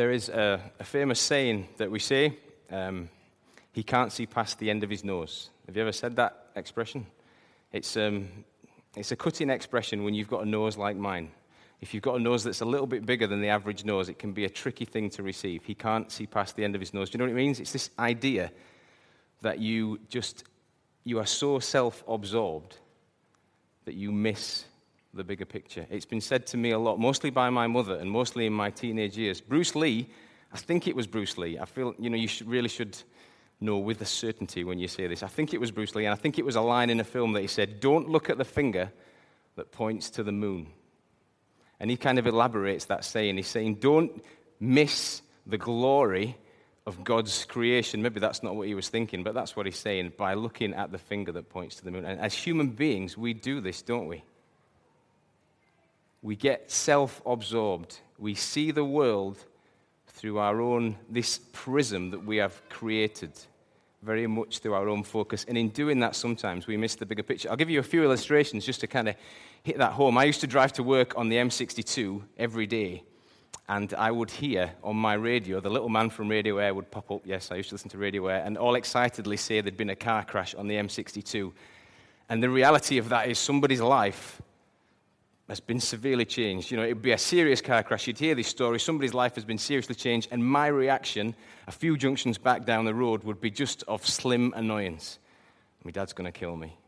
There is a, a famous saying that we say um, he can't see past the end of his nose. Have you ever said that expression? It's, um, it's a cutting expression when you've got a nose like mine. If you've got a nose that's a little bit bigger than the average nose, it can be a tricky thing to receive. He can't see past the end of his nose. Do you know what it means? It's this idea that you just you are so self-absorbed that you miss the bigger picture. It's been said to me a lot, mostly by my mother and mostly in my teenage years. Bruce Lee, I think it was Bruce Lee. I feel, you know, you should, really should know with a certainty when you say this. I think it was Bruce Lee, and I think it was a line in a film that he said, Don't look at the finger that points to the moon. And he kind of elaborates that saying. He's saying, Don't miss the glory of God's creation. Maybe that's not what he was thinking, but that's what he's saying by looking at the finger that points to the moon. And as human beings, we do this, don't we? We get self absorbed. We see the world through our own, this prism that we have created, very much through our own focus. And in doing that, sometimes we miss the bigger picture. I'll give you a few illustrations just to kind of hit that home. I used to drive to work on the M62 every day. And I would hear on my radio, the little man from Radio Aire would pop up. Yes, I used to listen to Radio Aire, and all excitedly say there'd been a car crash on the M62. And the reality of that is somebody's life has been severely changed. You know, it would be a serious car crash. You'd hear this story, somebody's life has been seriously changed, and my reaction, a few junctions back down the road, would be just of slim annoyance. My dad's going to kill me.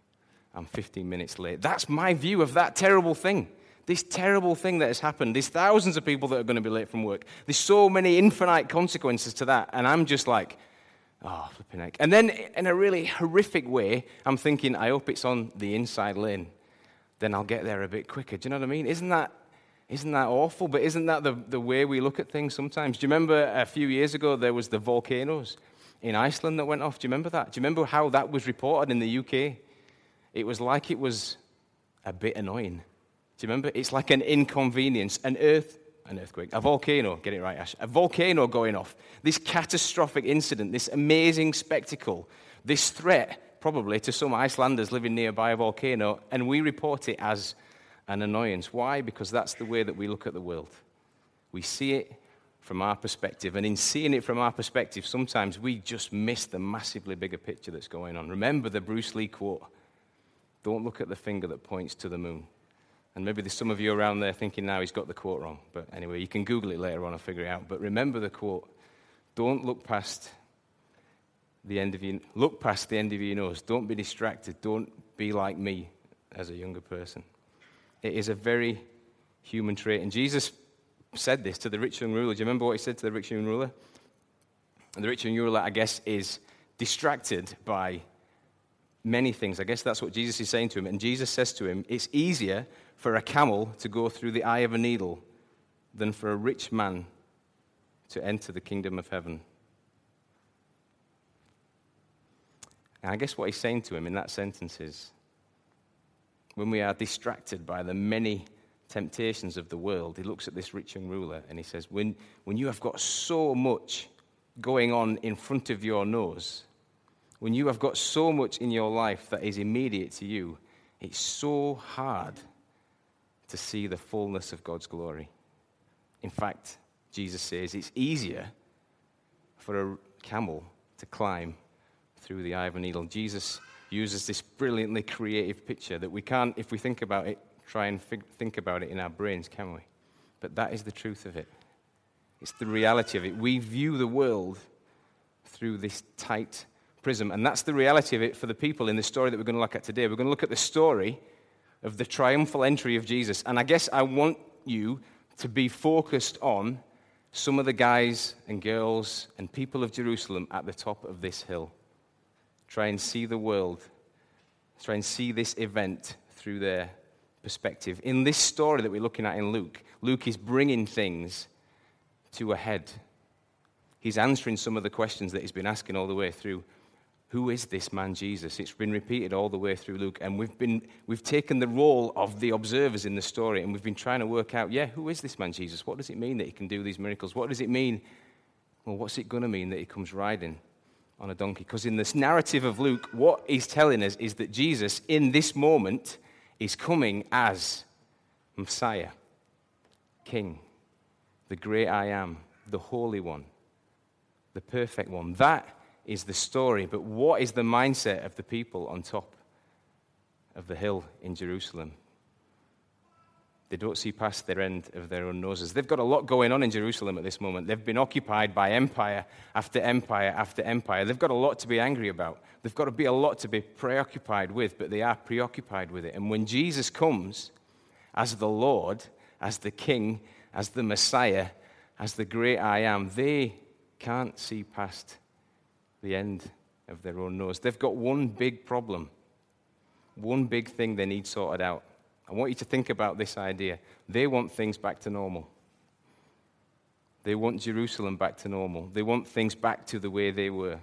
I'm 15 minutes late. That's my view of that terrible thing. This terrible thing that has happened. There's thousands of people that are going to be late from work. There's so many infinite consequences to that. And I'm just like, oh, flipping heck. And then, in a really horrific way, I'm thinking, I hope it's on the inside lane then I'll get there a bit quicker. Do you know what I mean? Isn't that, isn't that awful? But isn't that the, the way we look at things sometimes? Do you remember a few years ago there was the volcanoes in Iceland that went off? Do you remember that? Do you remember how that was reported in the UK? It was like it was a bit annoying. Do you remember? It's like an inconvenience, an earth, an earthquake, a volcano, get it right, Ash, a volcano going off. This catastrophic incident, this amazing spectacle, this threat probably to some Icelanders living nearby a volcano, and we report it as an annoyance. Why? Because that's the way that we look at the world. We see it from our perspective, and in seeing it from our perspective, sometimes we just miss the massively bigger picture that's going on. Remember the Bruce Lee quote Don't look at the finger that points to the moon. And maybe there's some of you around there thinking now he's got the quote wrong. But anyway, you can Google it later on and figure it out. But remember the quote Don't look past the end of your, look past the end of your nose. Don't be distracted. Don't be like me as a younger person. It is a very human trait. And Jesus said this to the rich young ruler. Do you remember what he said to the rich young ruler? And the rich young ruler, I guess, is distracted by many things. I guess that's what Jesus is saying to him. And Jesus says to him, It's easier for a camel to go through the eye of a needle than for a rich man to enter the kingdom of heaven. And I guess what he's saying to him in that sentence is when we are distracted by the many temptations of the world, he looks at this rich young ruler and he says, When, when you have got so much going on in front of your nose, when you have got so much in your life that is immediate to you, it's so hard to see the fullness of God's glory. In fact, Jesus says it's easier for a camel to climb through the eye of a needle. Jesus uses this brilliantly creative picture that we can't, if we think about it, try and think about it in our brains, can we? But that is the truth of it. It's the reality of it. We view the world through this tight prism. And that's the reality of it for the people in the story that we're going to look at today. We're going to look at the story of the triumphal entry of Jesus. And I guess I want you to be focused on some of the guys and girls and people of Jerusalem at the top of this hill. Try and see the world, try and see this event through their perspective. In this story that we're looking at in Luke, Luke is bringing things to a head. He's answering some of the questions that he's been asking all the way through. Who is this man Jesus? It's been repeated all the way through Luke, and we've, been, we've taken the role of the observers in the story, and we've been trying to work out, yeah, who is this man Jesus? What does it mean that he can do these miracles? What does it mean? Well, what's it going to mean that he comes riding on a donkey. Because in this narrative of Luke, what he's telling us is that Jesus, in this moment, is coming as Messiah, King, the great I am, the Holy One, the perfect one. That is the story. But what is the mindset of the people on top of the hill in Jerusalem? They don't see past their end of their own noses. They've got a lot going on in Jerusalem at this moment. They've been occupied by empire after empire after empire. They've got a lot to be angry about. They've got to be a lot to be preoccupied with, but they are preoccupied with it. And when Jesus comes as the Lord, as the King, as the Messiah, as the great I am, they can't see past the end of their own nose. They've got one big problem, one big thing they need sorted out. I want you to think about this idea. They want things back to normal. They want Jerusalem back to normal. They want things back to the way they were.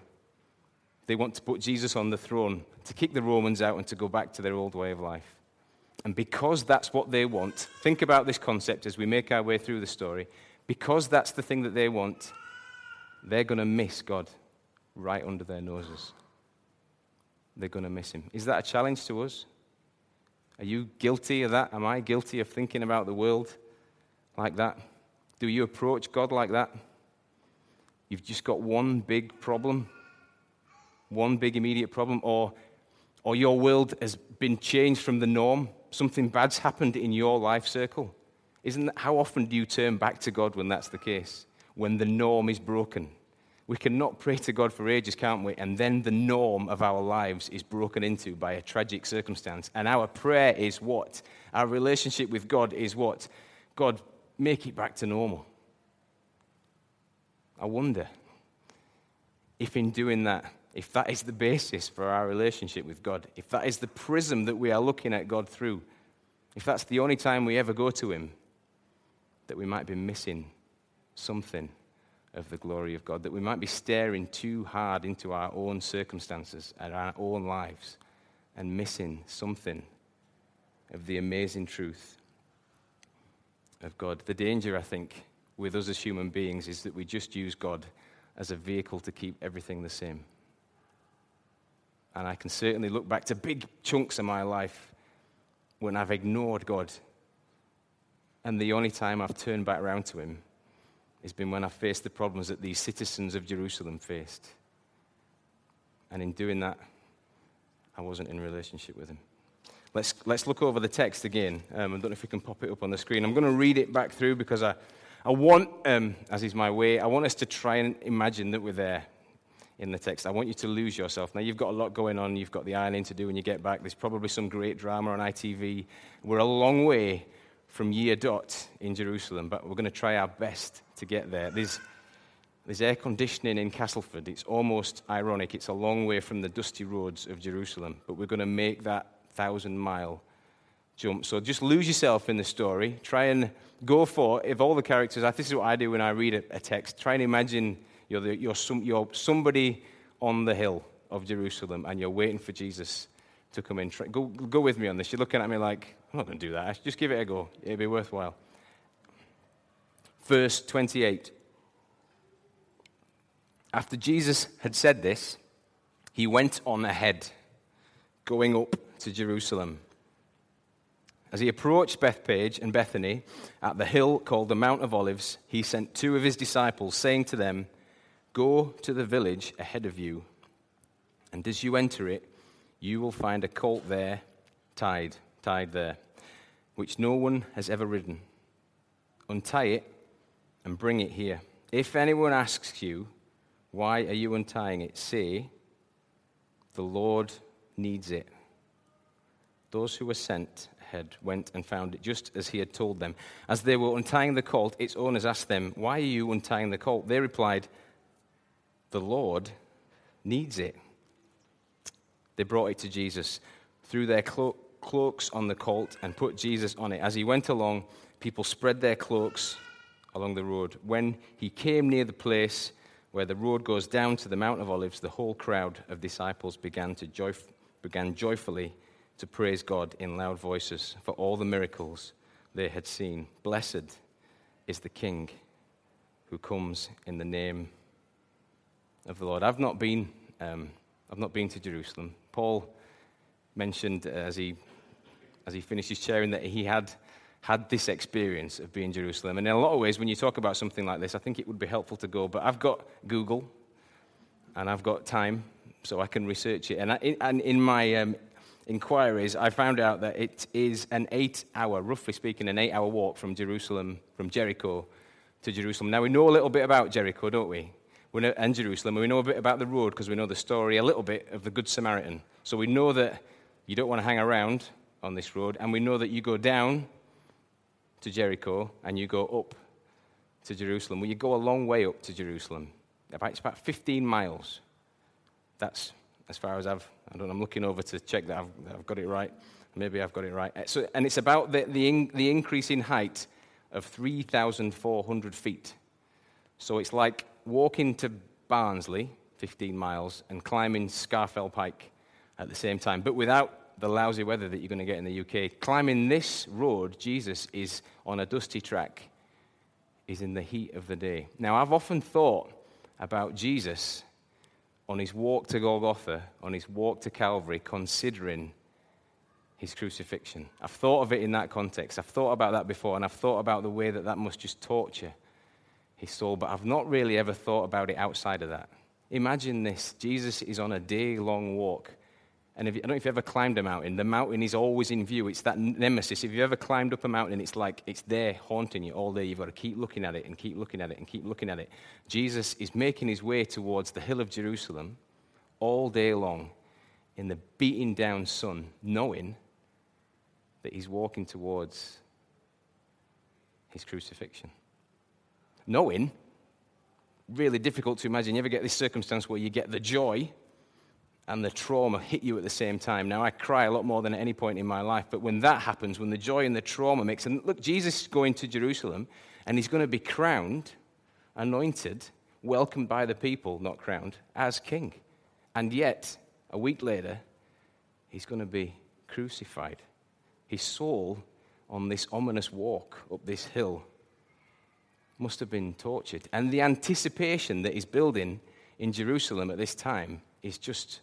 They want to put Jesus on the throne, to kick the Romans out, and to go back to their old way of life. And because that's what they want, think about this concept as we make our way through the story. Because that's the thing that they want, they're going to miss God right under their noses. They're going to miss Him. Is that a challenge to us? Are you guilty of that? Am I guilty of thinking about the world like that? Do you approach God like that? You've just got one big problem, one big immediate problem, or, or your world has been changed from the norm. Something bad's happened in your life circle. Isn't that, how often do you turn back to God when that's the case? When the norm is broken? We cannot pray to God for ages, can't we? And then the norm of our lives is broken into by a tragic circumstance. And our prayer is what? Our relationship with God is what? God, make it back to normal. I wonder if, in doing that, if that is the basis for our relationship with God, if that is the prism that we are looking at God through, if that's the only time we ever go to Him, that we might be missing something of the glory of God, that we might be staring too hard into our own circumstances and our own lives and missing something of the amazing truth of God. The danger, I think, with us as human beings is that we just use God as a vehicle to keep everything the same. And I can certainly look back to big chunks of my life when I've ignored God. And the only time I've turned back around to Him has been when I faced the problems that these citizens of Jerusalem faced. And in doing that, I wasn't in relationship with him. Let's, let's look over the text again. Um, I don't know if we can pop it up on the screen. I'm going to read it back through because I, I want, um, as is my way, I want us to try and imagine that we're there in the text. I want you to lose yourself. Now, you've got a lot going on. You've got the ironing to do when you get back. There's probably some great drama on ITV. We're a long way from year dot in Jerusalem, but we're going to try our best to get there. There's, there's air conditioning in Castleford. It's almost ironic. It's a long way from the dusty roads of Jerusalem, but we're going to make that thousand mile jump. So just lose yourself in the story. Try and go for, if all the characters, this is what I do when I read a, text, try and imagine you're, the, you're, some, you're somebody on the hill of Jerusalem and you're waiting for Jesus to come in. Try, go, go with me on this. You're looking at me like, I'm not going to do that. Just give it a go. It'll be worthwhile. Verse 28. After Jesus had said this, he went on ahead, going up to Jerusalem. As he approached Bethphage and Bethany at the hill called the Mount of Olives, he sent two of his disciples, saying to them, Go to the village ahead of you, and as you enter it, you will find a colt there tied tied there, which no one has ever ridden. Untie it and bring it here. If anyone asks you, Why are you untying it? say, The Lord needs it. Those who were sent ahead went and found it just as he had told them. As they were untying the colt, its owners asked them, Why are you untying the colt? They replied, The Lord needs it. They brought it to Jesus. threw their cloak, cloaks on the colt and put Jesus on it. As he went along, people spread their cloaks along the road. When he came near the place where the road goes down to the Mount of Olives, the whole crowd of disciples began, to began joyfully to praise God in loud voices for all the miracles they had seen. Blessed is the King who comes in the name of the Lord. I've not been, um, I've not been to Jerusalem. Paul mentioned uh, as he as he finished his sharing that he had had this experience of being Jerusalem. And in a lot of ways, when you talk about something like this, I think it would be helpful to go. But I've got Google and I've got time, so I can research it. And, I, and in my um, inquiries, I found out that it is an eight hour, roughly speaking, an eight hour walk from Jerusalem, from Jericho to Jerusalem. Now, we know a little bit about Jericho, don't we? we know, and Jerusalem. We know a bit about the road because we know the story a little bit of the Good Samaritan. So we know that you don't want to hang around on this road, and we know that you go down to Jericho and you go up to Jerusalem. Well, you go a long way up to Jerusalem. It's about 15 miles. That's as far as I've, I don't know, I'm looking over to check that I've, that I've got it right. Maybe I've got it right. Uh, so, and it's about the, the, in, the increase in height of 3,400 feet. So it's like walking to Barnsley, 15 miles, and climbing Scafell Pike at the same time, but without the lousy weather that you're going to get in the UK. Climbing this road, Jesus is on a dusty track, is in the heat of the day. Now, I've often thought about Jesus on his walk to Golgotha, on his walk to Calvary, considering his crucifixion. I've thought of it in that context. I've thought about that before, and I've thought about the way that that must just torture his soul, but I've not really ever thought about it outside of that. Imagine this Jesus is on a day long walk and if, I don't know if you've ever climbed a mountain. The mountain is always in view. It's that nemesis. If you've ever climbed up a mountain, it's like it's there haunting you all day. You've got to keep looking at it and keep looking at it and keep looking at it. Jesus is making his way towards the hill of Jerusalem all day long in the beating down sun, knowing that he's walking towards his crucifixion. Knowing, really difficult to imagine. You ever get this circumstance where you get the joy and the trauma hit you at the same time. Now, I cry a lot more than at any point in my life, but when that happens, when the joy and the trauma mix, and look, Jesus is going to Jerusalem, and he's going to be crowned, anointed, welcomed by the people, not crowned, as king. And yet, a week later, he's going to be crucified. His soul on this ominous walk up this hill must have been tortured. And the anticipation that he's building in Jerusalem at this time is just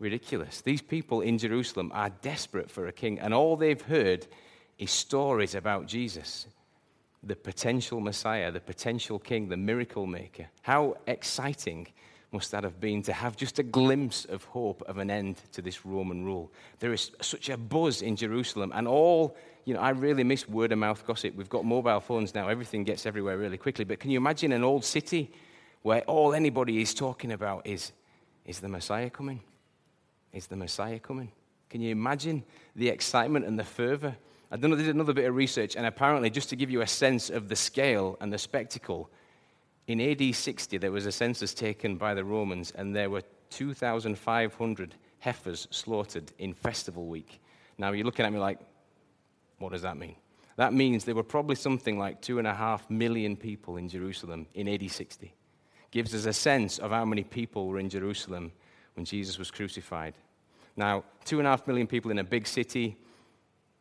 ridiculous. These people in Jerusalem are desperate for a king, and all they've heard is stories about Jesus, the potential Messiah, the potential king, the miracle maker. How exciting must that have been to have just a glimpse of hope of an end to this Roman rule? There is such a buzz in Jerusalem, and all, you know, I really miss word of mouth gossip. We've got mobile phones now, everything gets everywhere really quickly. But can you imagine an old city where all anybody is talking about is, is the Messiah coming? Is the Messiah coming? Can you imagine the excitement and the fervor? I did another bit of research, and apparently, just to give you a sense of the scale and the spectacle, in AD 60, there was a census taken by the Romans, and there were 2,500 heifers slaughtered in festival week. Now, you're looking at me like, what does that mean? That means there were probably something like two and a half million people in Jerusalem in AD 60. Gives us a sense of how many people were in Jerusalem when Jesus was crucified. Now, two and a half million people in a big city,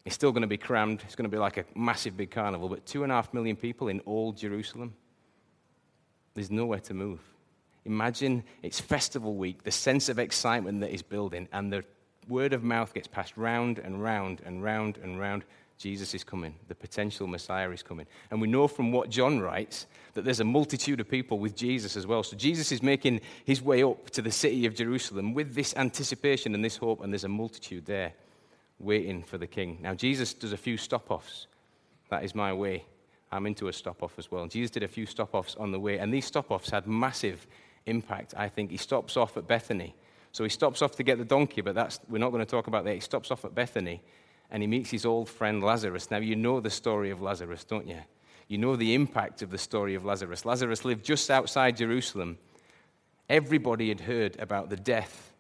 it's still going to be crammed. It's going to be like a massive big carnival, but two and a half million people in all Jerusalem, there's nowhere to move. Imagine it's festival week, the sense of excitement that is building, and the word of mouth gets passed round and round and round and round. Jesus is coming. The potential Messiah is coming. And we know from what John writes that there's a multitude of people with Jesus as well. So Jesus is making his way up to the city of Jerusalem with this anticipation and this hope, and there's a multitude there waiting for the king. Now, Jesus does a few stop offs. That is my way. I'm into a stop off as well. And Jesus did a few stop offs on the way, and these stop offs had massive impact, I think. He stops off at Bethany. So he stops off to get the donkey, but that's, we're not going to talk about that. He stops off at Bethany and he meets his old friend Lazarus. Now, you know the story of Lazarus, don't you? You know the impact of the story of Lazarus. Lazarus lived just outside Jerusalem. Everybody had heard about the death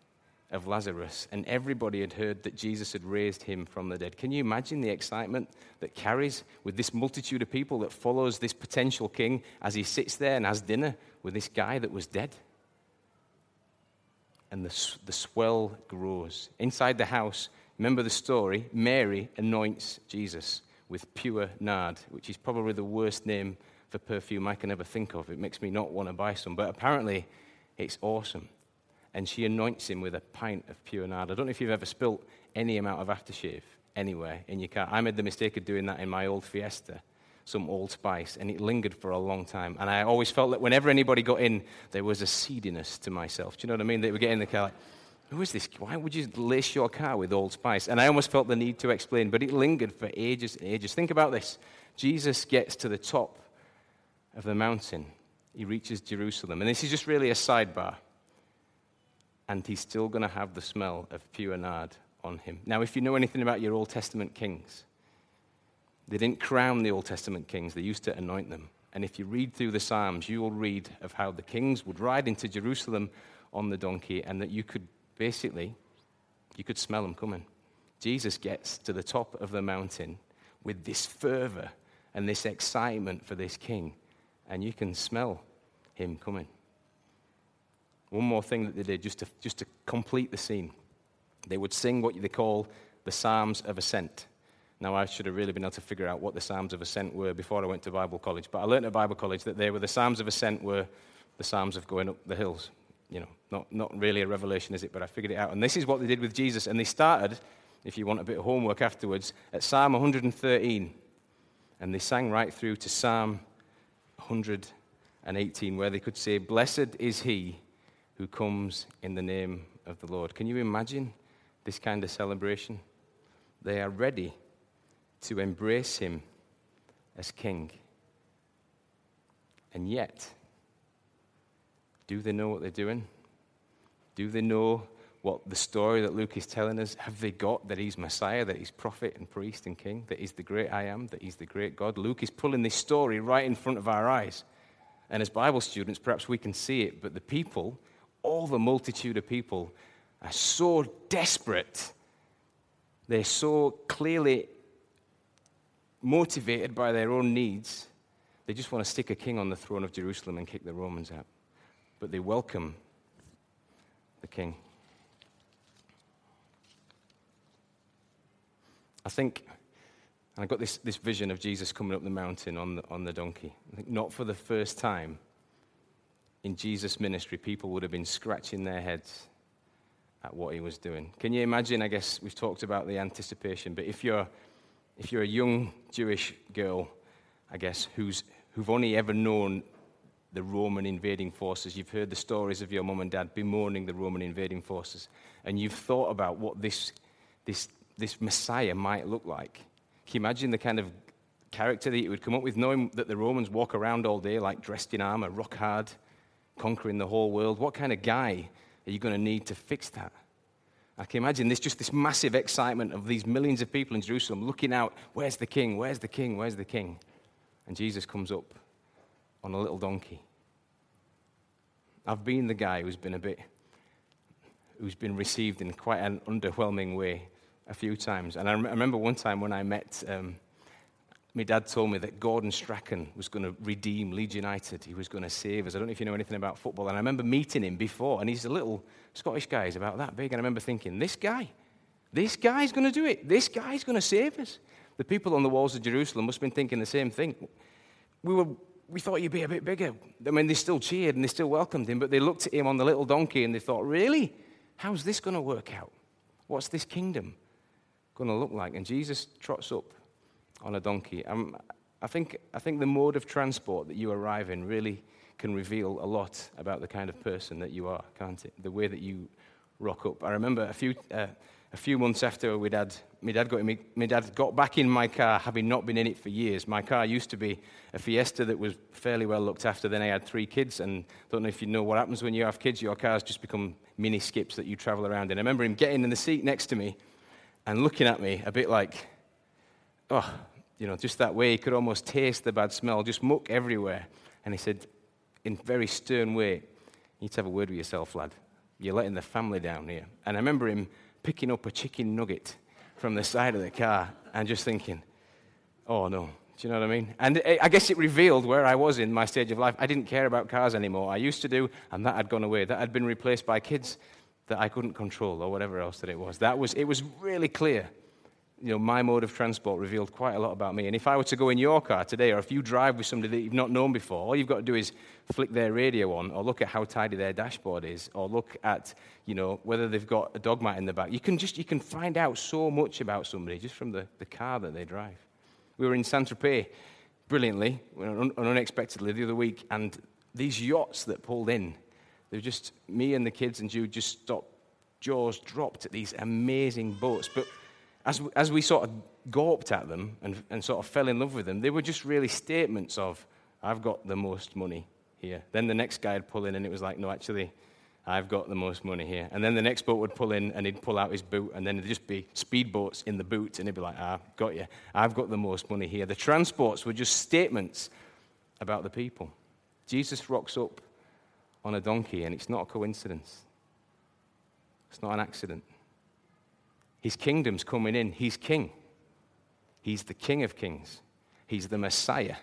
of Lazarus, and everybody had heard that Jesus had raised him from the dead. Can you imagine the excitement that carries with this multitude of people that follows this potential king as he sits there and has dinner with this guy that was dead? And the, the swell grows. Inside the house, Remember the story? Mary anoints Jesus with pure nard, which is probably the worst name for perfume I can ever think of. It makes me not want to buy some, but apparently it's awesome. And she anoints him with a pint of pure nard. I don't know if you've ever spilt any amount of aftershave anywhere in your car. I made the mistake of doing that in my old Fiesta, some Old Spice, and it lingered for a long time. And I always felt that whenever anybody got in, there was a seediness to myself. Do you know what I mean? They would get in the car like, who is this? Why would you lace your car with Old Spice? And I almost felt the need to explain, but it lingered for ages and ages. Think about this Jesus gets to the top of the mountain, he reaches Jerusalem. And this is just really a sidebar. And he's still going to have the smell of pure nard on him. Now, if you know anything about your Old Testament kings, they didn't crown the Old Testament kings, they used to anoint them. And if you read through the Psalms, you will read of how the kings would ride into Jerusalem on the donkey and that you could basically, you could smell them coming. Jesus gets to the top of the mountain with this fervor and this excitement for this king, and you can smell him coming. One more thing that they did just to, just to complete the scene they would sing what they call the Psalms of Ascent. Now, I should have really been able to figure out what the Psalms of Ascent were before I went to Bible college, but I learned at Bible college that they were the Psalms of Ascent were the Psalms of going up the hills. You know, not, not really a revelation, is it? But I figured it out. And this is what they did with Jesus. And they started, if you want a bit of homework afterwards, at Psalm 113. And they sang right through to Psalm 118, where they could say, Blessed is he who comes in the name of the Lord. Can you imagine this kind of celebration? They are ready to embrace him as king. And yet, do they know what they're doing? Do they know what the story that Luke is telling us? Have they got that he's Messiah, that he's prophet and priest and king, that he's the great I am, that he's the great God? Luke is pulling this story right in front of our eyes. And as Bible students, perhaps we can see it, but the people, all the multitude of people, are so desperate. They're so clearly motivated by their own needs. They just want to stick a king on the throne of Jerusalem and kick the Romans out. But they welcome the king. I think, and I got this, this vision of Jesus coming up the mountain on the, on the donkey. I think not for the first time in Jesus' ministry, people would have been scratching their heads at what he was doing. Can you imagine? I guess we've talked about the anticipation, but if you're, if you're a young Jewish girl, I guess, who's, who've only ever known the Roman invading forces, you've heard the stories of your mum and dad bemoaning the Roman invading forces, and you've thought about what this, this, this Messiah might look like. Can you imagine the kind of character that you would come up with, knowing that the Romans walk around all day like dressed in armor, rock hard, conquering the whole world? What kind of guy are you going to need to fix that? I can imagine this just this massive excitement of these millions of people in Jerusalem looking out, where's the king? Where's the king? Where's the king? And Jesus comes up on a little donkey. I've been the guy who's been a bit, who's been received in quite an underwhelming way a few times. And I, remember one time when I met um, my dad told me that Gordon Strachan was going to redeem Leeds United. He was going to save us. I don't know if you know anything about football. And I remember meeting him before, and he's a little Scottish guy. He's about that big. And I remember thinking, this guy, this guy's going to do it. This guy's going to save us. The people on the walls of Jerusalem must have been thinking the same thing. We, were, we thought you'd be a bit bigger. I mean, they still cheered and they still welcomed him, but they looked at him on the little donkey and they thought, really? How's this going to work out? What's this kingdom going to look like? And Jesus trots up on a donkey. Um, I, think, I think the mode of transport that you arrive in really can reveal a lot about the kind of person that you are, can't it? The way that you rock up. I remember a few, uh, a few months after we'd had, my, dad got, me, my dad got back in my car, having not been in it for years. My car used to be a Fiesta that was fairly well looked after. Then I had three kids, and I don't know if you know what happens when you have kids. Your cars just become mini skips that you travel around in. I remember him getting in the seat next to me and looking at me a bit like, oh, you know, just that way. He could almost taste the bad smell, just muck everywhere. And he said, in very stern way, you need to have a word with yourself, lad. You're letting the family down here. And I remember him picking up a chicken nugget from the side of the car and just thinking, oh no. Do you know what I mean? And I guess it revealed where I was in my stage of life. I didn't care about cars anymore. I used to do, and that had gone away. That had been replaced by kids that I couldn't control or whatever else that it was. That was, it was really clear you know, my mode of transport revealed quite a lot about me. And if I were to go in your car today, or if you drive with somebody that you've not known before, all you've got to do is flick their radio on, or look at how tidy their dashboard is, or look at, you know, whether they've got a dog mat in the back. You can just, you can find out so much about somebody just from the, the car that they drive. We were in Saint-Tropez brilliantly, un- unexpectedly the other week, and these yachts that pulled in, they were just, me and the kids and Jude just stopped, jaws dropped at these amazing boats. But as, as we sort of gawped at them and, and sort of fell in love with them, they were just really statements of, I've got the most money here. Then the next guy would pull in and it was like, no, actually, I've got the most money here. And then the next boat would pull in and he'd pull out his boot, and then there'd just be speedboats in the boot, and he'd be like, ah, got you. I've got the most money here. The transports were just statements about the people. Jesus rocks up on a donkey, and it's not a coincidence, it's not an accident. His kingdom's coming in. He's king. He's the king of kings. He's the Messiah.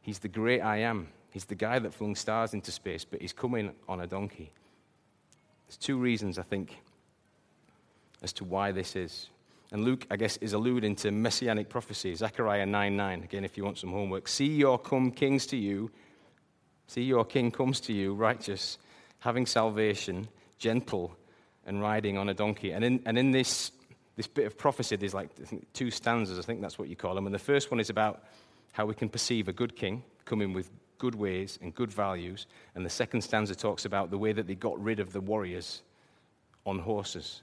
He's the great I am. He's the guy that flung stars into space, but he's coming on a donkey. There's two reasons, I think, as to why this is. And Luke, I guess, is alluding to messianic prophecy. Zechariah 9 9. Again, if you want some homework. See your come kings to you. See your king comes to you, righteous, having salvation, gentle, and riding on a donkey. And in, and in this, this bit of prophecy, there's like two stanzas, I think that's what you call them. And the first one is about how we can perceive a good king coming with good ways and good values. And the second stanza talks about the way that they got rid of the warriors on horses.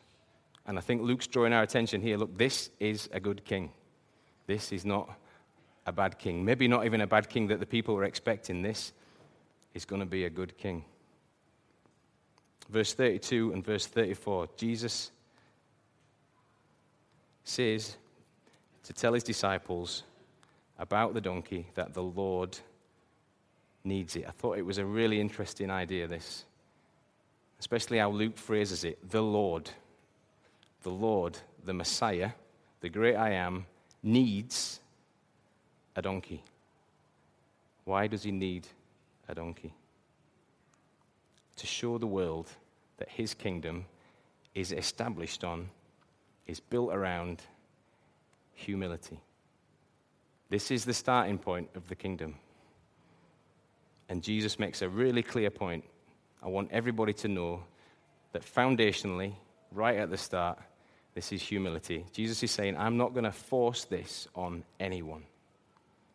And I think Luke's drawing our attention here look, this is a good king. This is not a bad king. Maybe not even a bad king that the people were expecting. This is going to be a good king verse 32 and verse 34, Jesus says to tell his disciples about the donkey that the Lord needs it. I thought it was a really interesting idea, this, especially how Luke phrases it the Lord. The Lord, the Messiah, the great I am, needs a donkey. Why does he need a donkey? To show the world that his kingdom is established on, is built around humility. This is the starting point of the kingdom. And Jesus makes a really clear point. I want everybody to know that foundationally, right at the start, this is humility. Jesus is saying, I'm not going to force this on anyone.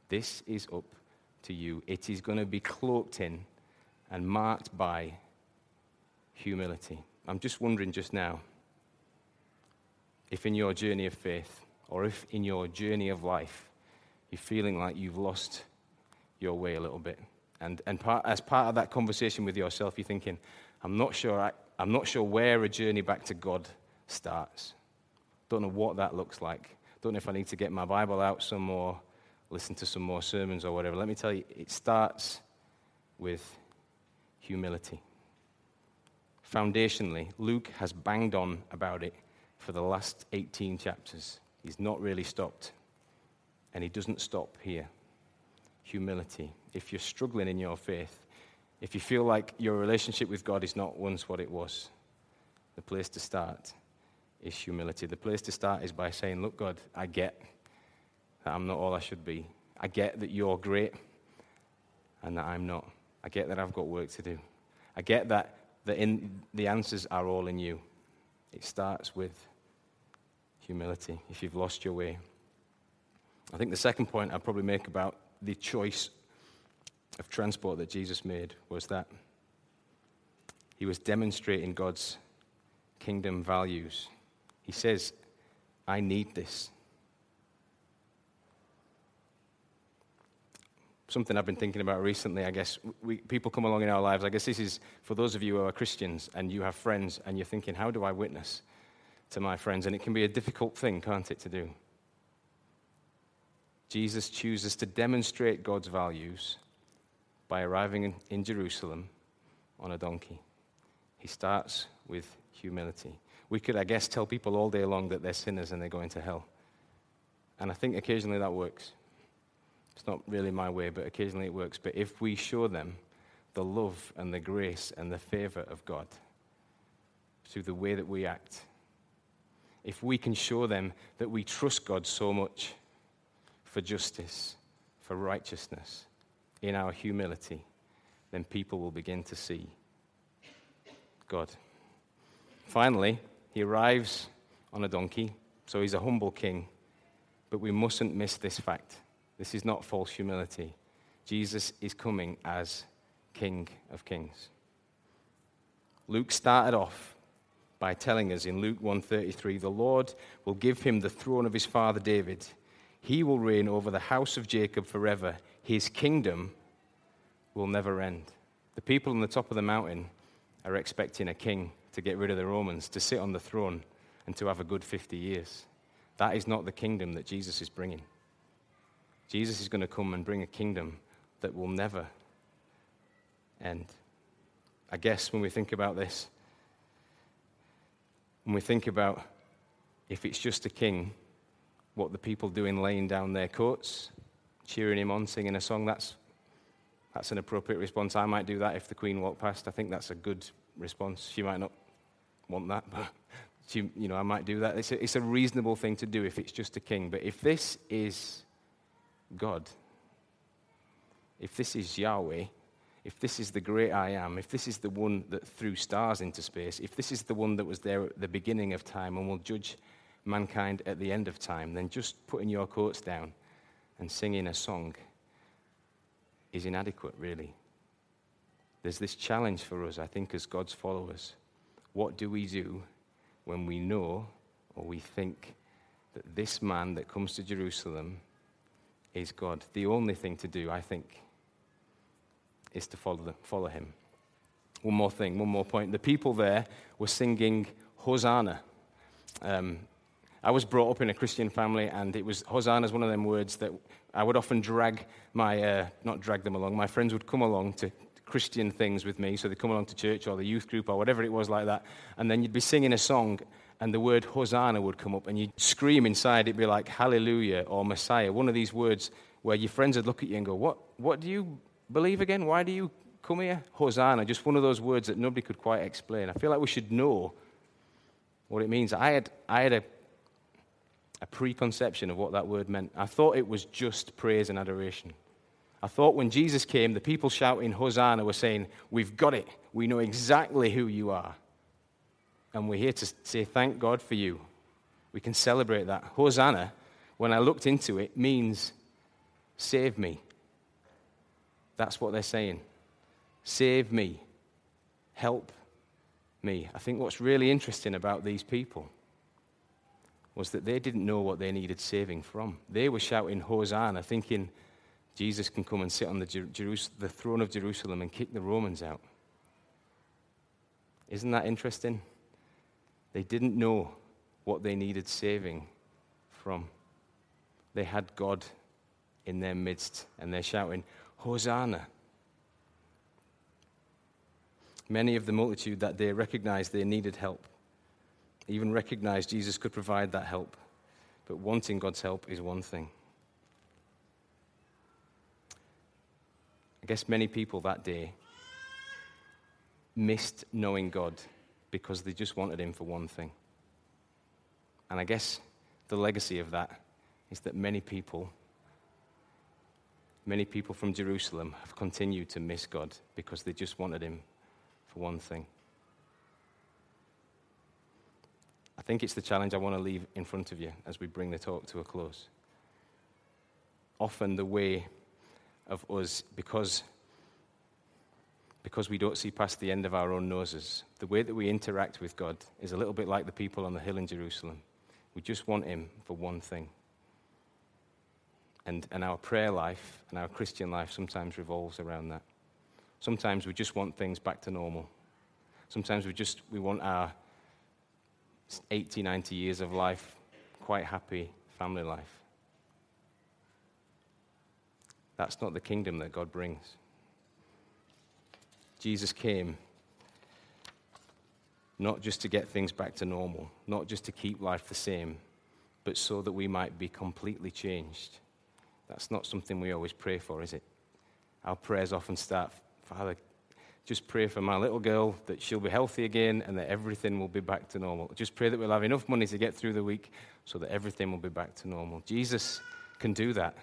This is up to you. It is going to be cloaked in and marked by humility. I'm just wondering just now if in your journey of faith or if in your journey of life you're feeling like you've lost your way a little bit. And, and part, as part of that conversation with yourself, you're thinking, I'm not sure, I, I'm not sure where a journey back to God starts. Don't know what that looks like. Don't know if I need to get my Bible out some more, listen to some more sermons or whatever. Let me tell you, it starts with humility foundationally, Luke has banged on about it for the last 18 chapters. He's not really stopped. And he doesn't stop here. Humility. If you're struggling in your faith, if you feel like your relationship with God is not once what it was, the place to start is humility. The place to start is by saying, Look, God, I get that I'm not all I should be. I get that you're great and that I'm not. I get that I've got work to do. I get that that in, the answers are all in you. It starts with humility if you've lost your way. I think the second point I'd probably make about the choice of transport that Jesus made was that he was demonstrating God's kingdom values. He says, I need this. Something I've been thinking about recently. I guess we, people come along in our lives. I guess this is for those of you who are Christians and you have friends and you're thinking, how do I witness to my friends? And it can be a difficult thing, can't it, to do? Jesus chooses to demonstrate God's values by arriving in, in Jerusalem on a donkey. He starts with humility. We could, I guess, tell people all day long that they're sinners and they're going to hell. And I think occasionally that works. It's not really my way, but occasionally it works. But if we show them the love and the grace and the favor of God through the way that we act, if we can show them that we trust God so much for justice, for righteousness, in our humility, then people will begin to see God. Finally, he arrives on a donkey, so he's a humble king. But we mustn't miss this fact. This is not false humility. Jesus is coming as King of Kings. Luke started off by telling us in Luke 1:33 the Lord will give him the throne of his father David. He will reign over the house of Jacob forever. His kingdom will never end. The people on the top of the mountain are expecting a king to get rid of the Romans, to sit on the throne, and to have a good 50 years. That is not the kingdom that Jesus is bringing. Jesus is going to come and bring a kingdom that will never end. I guess when we think about this, when we think about if it's just a king, what the people doing laying down their coats, cheering him on, singing a song, that's, that's an appropriate response. I might do that if the Queen walked past. I think that's a good response. She might not want that, but she, you know, I might do that. It's a, it's a reasonable thing to do if it's just a king. But if this is God, if this is Yahweh, if this is the great I am, if this is the one that threw stars into space, if this is the one that was there at the beginning of time and will judge mankind at the end of time, then just putting your coats down and singing a song is inadequate, really. There's this challenge for us, I think, as God's followers. What do we do when we know or we think that this man that comes to Jerusalem is God? The only thing to do, I think, is to follow, the, follow him. One more thing, one more point. The people there were singing Hosanna. Um, I was brought up in a Christian family, and it was Hosanna is one of them words that I would often drag my, uh, not drag them along, my friends would come along to Christian things with me. So they'd come along to church or the youth group or whatever it was like that. And then you'd be singing a song, and the word Hosanna would come up, and you'd scream inside. It'd be like Hallelujah or Messiah, one of these words where your friends would look at you and go, What, what do you believe again? Why do you come here? Hosanna, just one of those words that nobody could quite explain. I feel like we should know what it means. I had, I had a, a preconception of what that word meant. I thought it was just praise and adoration. I thought when Jesus came, the people shouting Hosanna were saying, We've got it. We know exactly who you are. And we're here to say, Thank God for you. We can celebrate that. Hosanna, when I looked into it, means save me. That's what they're saying. Save me. Help me. I think what's really interesting about these people was that they didn't know what they needed saving from. They were shouting Hosanna, thinking Jesus can come and sit on the, the throne of Jerusalem and kick the Romans out. Isn't that interesting? They didn't know what they needed saving from. They had God in their midst, and they're shouting, Hosanna. Many of the multitude that day recognized they needed help, even recognized Jesus could provide that help. But wanting God's help is one thing. I guess many people that day missed knowing God because they just wanted Him for one thing. And I guess the legacy of that is that many people many people from Jerusalem have continued to miss God because they just wanted Him for one thing. I think it's the challenge I want to leave in front of you as we bring the talk to a close. Often, the way of us, because, because we don't see past the end of our own noses, the way that we interact with God is a little bit like the people on the hill in Jerusalem. We just want Him for one thing. And, and our prayer life and our Christian life sometimes revolves around that. Sometimes we just want things back to normal. Sometimes we just we want our 80, 90 years of life, quite happy family life. That's not the kingdom that God brings. Jesus came not just to get things back to normal, not just to keep life the same, but so that we might be completely changed that's not something we always pray for, is it? Our prayers often start, Father, Just pray for my little girl that she'll be healthy again and that everything will be back to normal. Just pray that we'll have enough money to get through the week so that everything will be back to normal. Jesus can do that,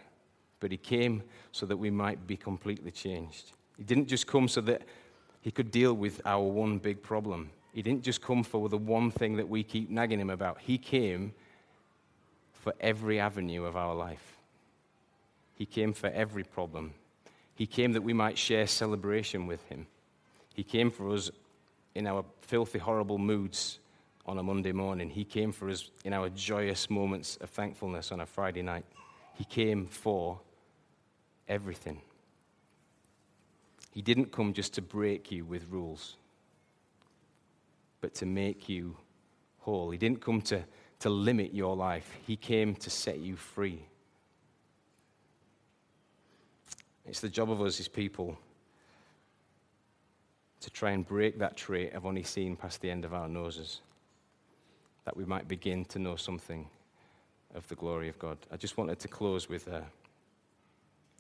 but he came so that we might be completely changed. He didn't just come so that he could deal with our one big problem. He didn't just come for the one thing that we keep nagging him about. He came for every avenue of our life. He came for every problem. He came that we might share celebration with him. He came for us in our filthy, horrible moods on a Monday morning. He came for us in our joyous moments of thankfulness on a Friday night. He came for everything. He didn't come just to break you with rules, but to make you whole. He didn't come to, to limit your life, He came to set you free. It's the job of us as people to try and break that trait of only seeing past the end of our noses, that we might begin to know something of the glory of God. I just wanted to close with a,